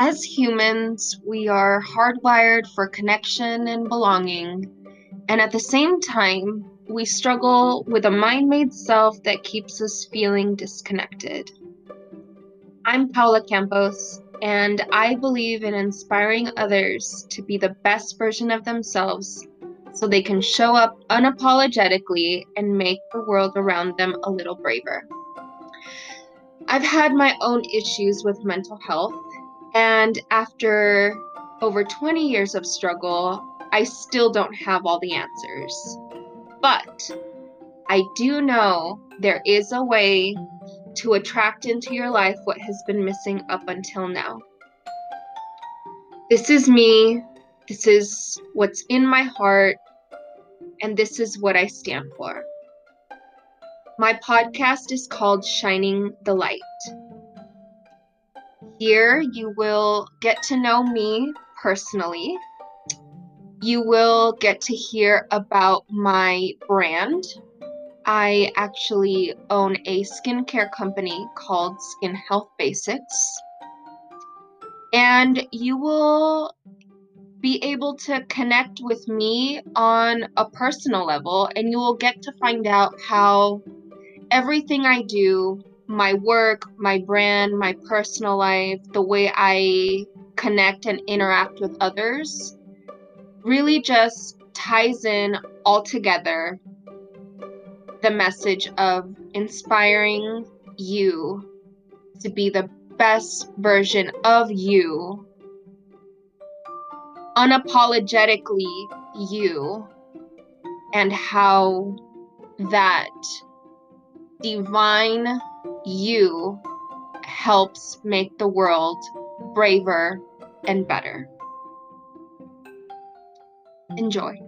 As humans, we are hardwired for connection and belonging, and at the same time, we struggle with a mind made self that keeps us feeling disconnected. I'm Paula Campos, and I believe in inspiring others to be the best version of themselves so they can show up unapologetically and make the world around them a little braver. I've had my own issues with mental health, and after over 20 years of struggle, I still don't have all the answers. But I do know there is a way to attract into your life what has been missing up until now. This is me. This is what's in my heart. And this is what I stand for. My podcast is called Shining the Light. Here you will get to know me personally. You will get to hear about my brand. I actually own a skincare company called Skin Health Basics. And you will be able to connect with me on a personal level, and you will get to find out how everything I do my work, my brand, my personal life, the way I connect and interact with others really just ties in all together the message of inspiring you to be the best version of you, unapologetically you, and how that divine you helps make the world braver and better. Enjoy.